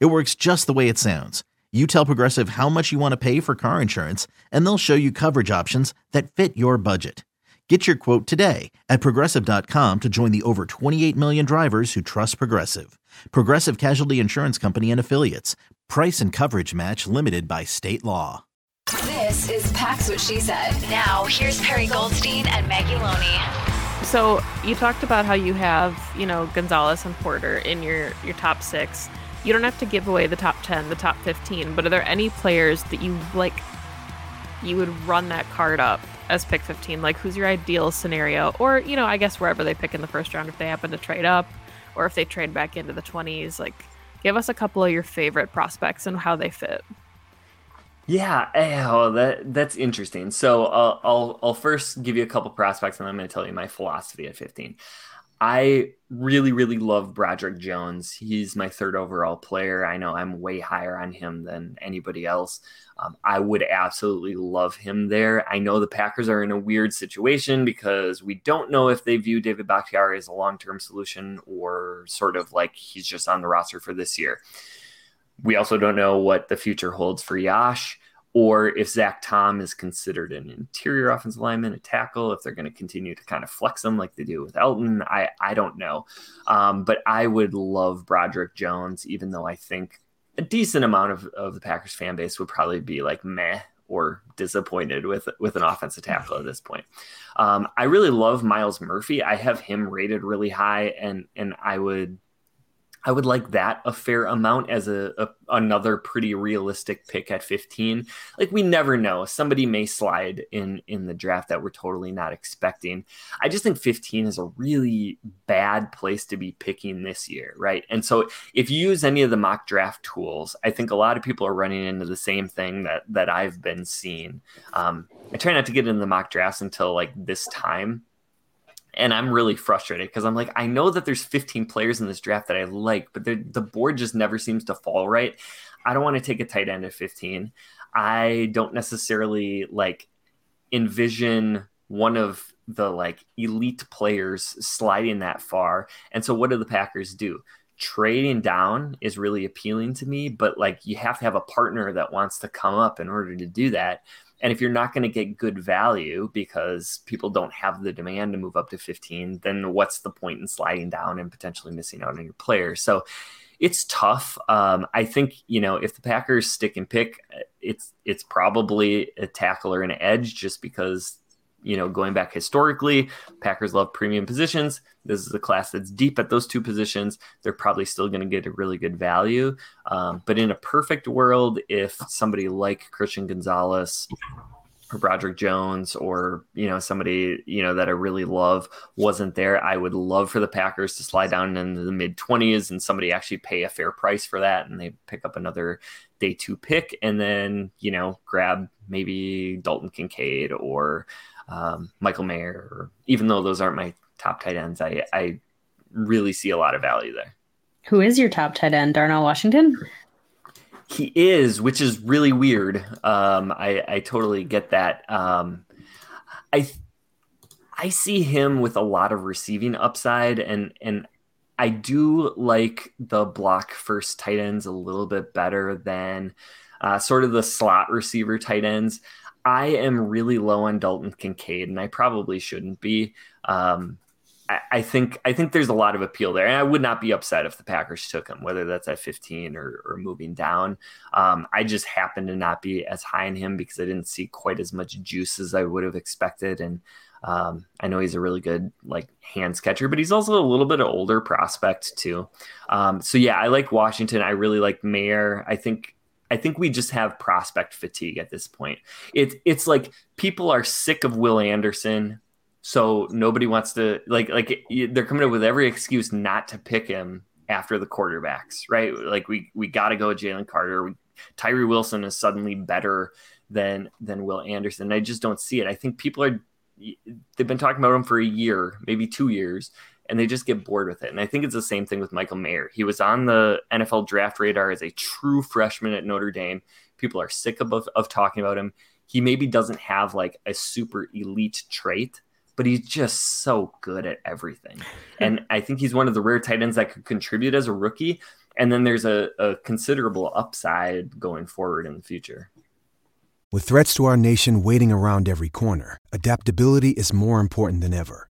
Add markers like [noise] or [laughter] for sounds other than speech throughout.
It works just the way it sounds. You tell Progressive how much you want to pay for car insurance, and they'll show you coverage options that fit your budget. Get your quote today at progressive.com to join the over 28 million drivers who trust Progressive. Progressive Casualty Insurance Company and Affiliates. Price and coverage match limited by state law. This is Pax What She Said. Now, here's Perri Goldstein and Maggie Loney. So you talked about how you have, you know, Gonzalez and Porter in your your top six. You don't have to give away the top ten, the top fifteen, but are there any players that you like? You would run that card up as pick fifteen. Like, who's your ideal scenario? Or you know, I guess wherever they pick in the first round, if they happen to trade up, or if they trade back into the twenties, like, give us a couple of your favorite prospects and how they fit. Yeah, oh, that that's interesting. So uh, I'll I'll first give you a couple prospects, and I'm going to tell you my philosophy at 15. I really really love Broderick Jones. He's my third overall player. I know I'm way higher on him than anybody else. Um, I would absolutely love him there. I know the Packers are in a weird situation because we don't know if they view David Bakhtiari as a long term solution or sort of like he's just on the roster for this year. We also don't know what the future holds for Yosh or if Zach Tom is considered an interior offensive lineman, a tackle, if they're going to continue to kind of flex them like they do with Elgton, I, I don't know. Um, but I would love Broderick Jones, even though I think a decent amount of, of the Packers fan base would probably be like meh or disappointed with with an offensive tackle at this point. Um, I really love Myles Murphy. I have him rated really high, and and I would I would like that a fair amount as a, a, another pretty realistic pick at 15. Like we never know, somebody may slide in in the draft that we're totally not expecting. I just think 15 is a really bad place to be picking this year, right? And so if you use any of the mock draft tools, I think a lot of people are running into the same thing that that I've been seeing. Um, I try not to get into the mock drafts until like this time and I'm really frustrated because I'm like, I know that there's 15 players in this draft that I like, but the board just never seems to fall right. I don't want to take a tight end at 15. I don't necessarily like envision one of the like elite players sliding that far. And so what do the Packers do? Trading down is really appealing to me, but like you have to have a partner that wants to come up in order to do that. And if you're not going to get good value because people don't have the demand to move up to 15, then what's the point in sliding down and potentially missing out on your player? So it's tough. Um, I think you know if the Packers stick and pick, it's it's probably a tackle or an edge just because you know, going back historically, Packers love premium positions. This is a class that's deep at those two positions. They're probably still going to get a really good value. Um, but in a perfect world, if somebody like Christian Gonzalez or Broderick Jones or, you know, somebody, you know, that I really love wasn't there, I would love for the Packers to slide down into the mid 20s and somebody actually pay a fair price for that and they pick up another day two pick and then, you know, grab maybe Dalton Kincaid or, um, Michael Mayer, or, even though those aren't my top tight ends, I, I really see a lot of value there. Who is your top tight end? Darnell Washington? He is, which is really weird. Um, I, I totally get that. Um, I I see him with a lot of receiving upside, and and I do like the block first tight ends a little bit better than uh, sort of the slot receiver tight ends. I am really low on Dalton Kincaid, and I probably shouldn't be. Um, I, I, think I think there's a lot of appeal there, and I would not be upset if the Packers took him, whether that's at 15 or, or moving down. Um, I just happen to not be as high on him because I didn't see quite as much juice as I would have expected, and um, I know he's a really good like hands catcher, but he's also a little bit of older prospect too. Um, so yeah, I like Washington. I really like Mayer. I think I think we just have prospect fatigue at this point. It's it's like people are sick of Will Anderson, so nobody wants to like like they're coming up with every excuse not to pick him after the quarterbacks, right? Like we we got to go with Jalen Carter. We Tyree Wilson is suddenly better than than Will Anderson. I just don't see it. I think people are they've been talking about him for a year, maybe two years, and they just get bored with it. And I think it's the same thing with Michael Mayer. He was on the NFL draft radar as a true freshman at Notre Dame. People are sick of, of talking about him. He maybe doesn't have like a super elite trait, but he's just so good at everything. [laughs] and I think he's one of the rare tight ends that could contribute as a rookie. And then there's a, a considerable upside going forward in the future. With threats to our nation waiting around every corner, adaptability is more important than ever.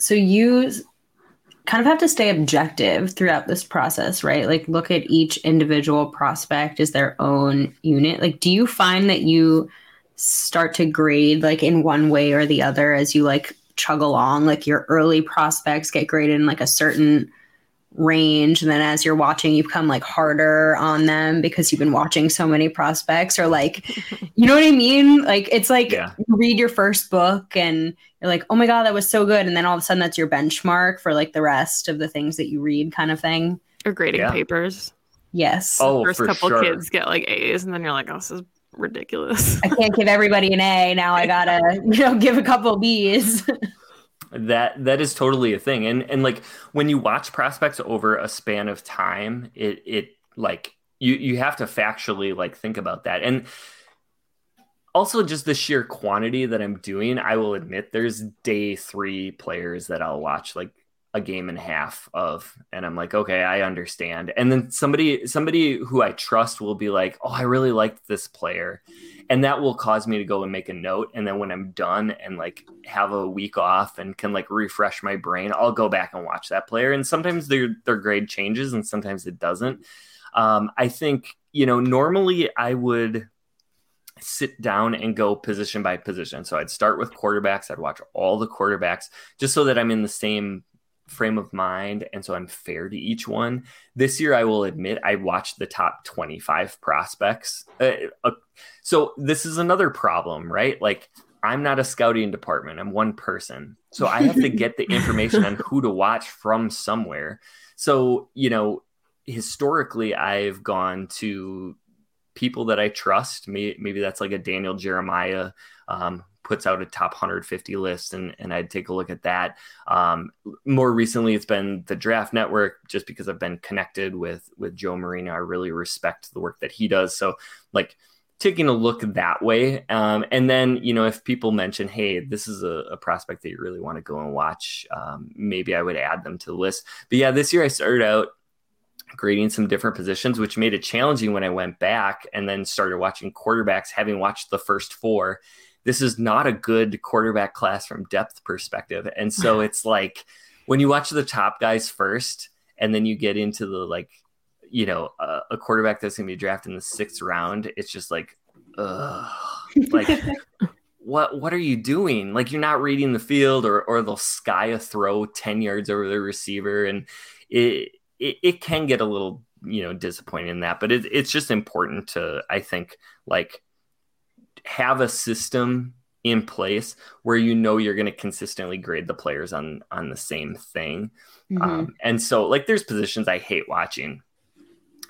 so you kind of have to stay objective throughout this process, right? Like look at each individual prospect as their own unit. Like, do you find that you start to grade like in one way or the other as you like chug along? Like your early prospects get graded in like a certain range. And then as you're watching you become like harder on them because you've been watching so many prospects or like [laughs] you know what i mean? Like it's like yeah. you read your first book and you're like oh my god that was so good. And then all of a sudden that's your benchmark for like the rest of the things that you read kind of thing. Or grading yeah. papers. Yes. Oh first couple sure. kids get like a's and then you're like oh this is ridiculous. I can't give everybody an a. Now i gotta [laughs] you know give a couple b's [laughs] that that is totally a thing. And and like when you watch prospects over a span of time it it like you you have to factually like think about that. And also just the sheer quantity that i'm doing i will admit there's day three players that i'll watch like a game and a half of and i'm like okay i understand. And then somebody somebody who i trust will be like oh i really liked this player and that will cause me to go and make a note and then when i'm done and like have a week off and can like refresh my brain i'll go back and watch that player and sometimes their their grade changes and sometimes it doesn't. Um, i think you know normally i would sit down and go position by position. So i'd start with quarterbacks i'd watch all the quarterbacks just so that i'm in the same frame of mind and so I'm fair to each one. This year I will admit I watched the top 25 prospects. Uh, uh, so this is another problem, right? Like I'm not a scouting department. I'm one person. So I have to [laughs] get the information on who to watch from somewhere. So, you know, historically I've gone to people that I trust. Maybe, maybe that's like a Daniel Jeremiah um, puts out a top 150 list and, and I'd take a look at that. Um, more recently, it's been the draft network just because I've been connected with, with Joe Marino. I really respect the work that he does. So like taking a look that way. Um, and then, you know, if people mention, Hey, this is a, a prospect that you really want to go and watch, um, maybe I would add them to the list. But yeah, this year I started out grading some different positions, which made it challenging when I went back and then started watching quarterbacks, having watched the first four this is not a good quarterback class from depth perspective. And so [laughs] it's like when you watch the top guys first and then you get into the like, you know, uh, a quarterback that's going to be drafted in the sixth round, it's just like, ugh, like, [laughs] what what are you doing? Like you're not reading the field, or or they'll sky a throw ten yards over the receiver, and it it, it can get a little you know disappointing in that. But it, it's just important to I think like have a system in place where you know you're going to consistently grade the players on on the same thing. Mm-hmm. Um, and so like there's positions I hate watching.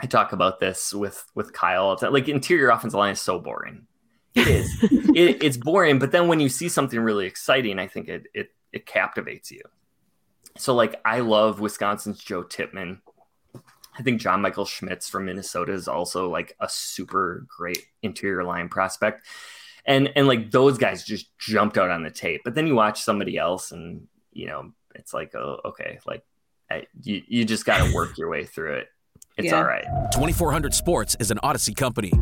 I talk about this with with Kyle all the time. Like interior offensive line is so boring. It is. [laughs] it, it's boring, but then when you see something really exciting, I think it it it captivates you. So like I love Wisconsin's Joe Tippmann. I think John Michael Schmitz from Minnesota is also like a super great interior line prospect. And and like those guys just jumped out on the tape. But then you watch somebody else and you know, it's like, oh, okay, like I, you, you just got to work your way through it. It's yeah. all right. 2400 Sports is an Audacy company.